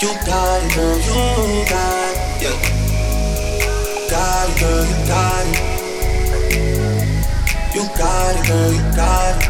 You got it, girl, you got it. Yeah. Got it, girl, you got it. You got it, girl, you got it.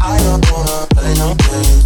I don't wanna play no games.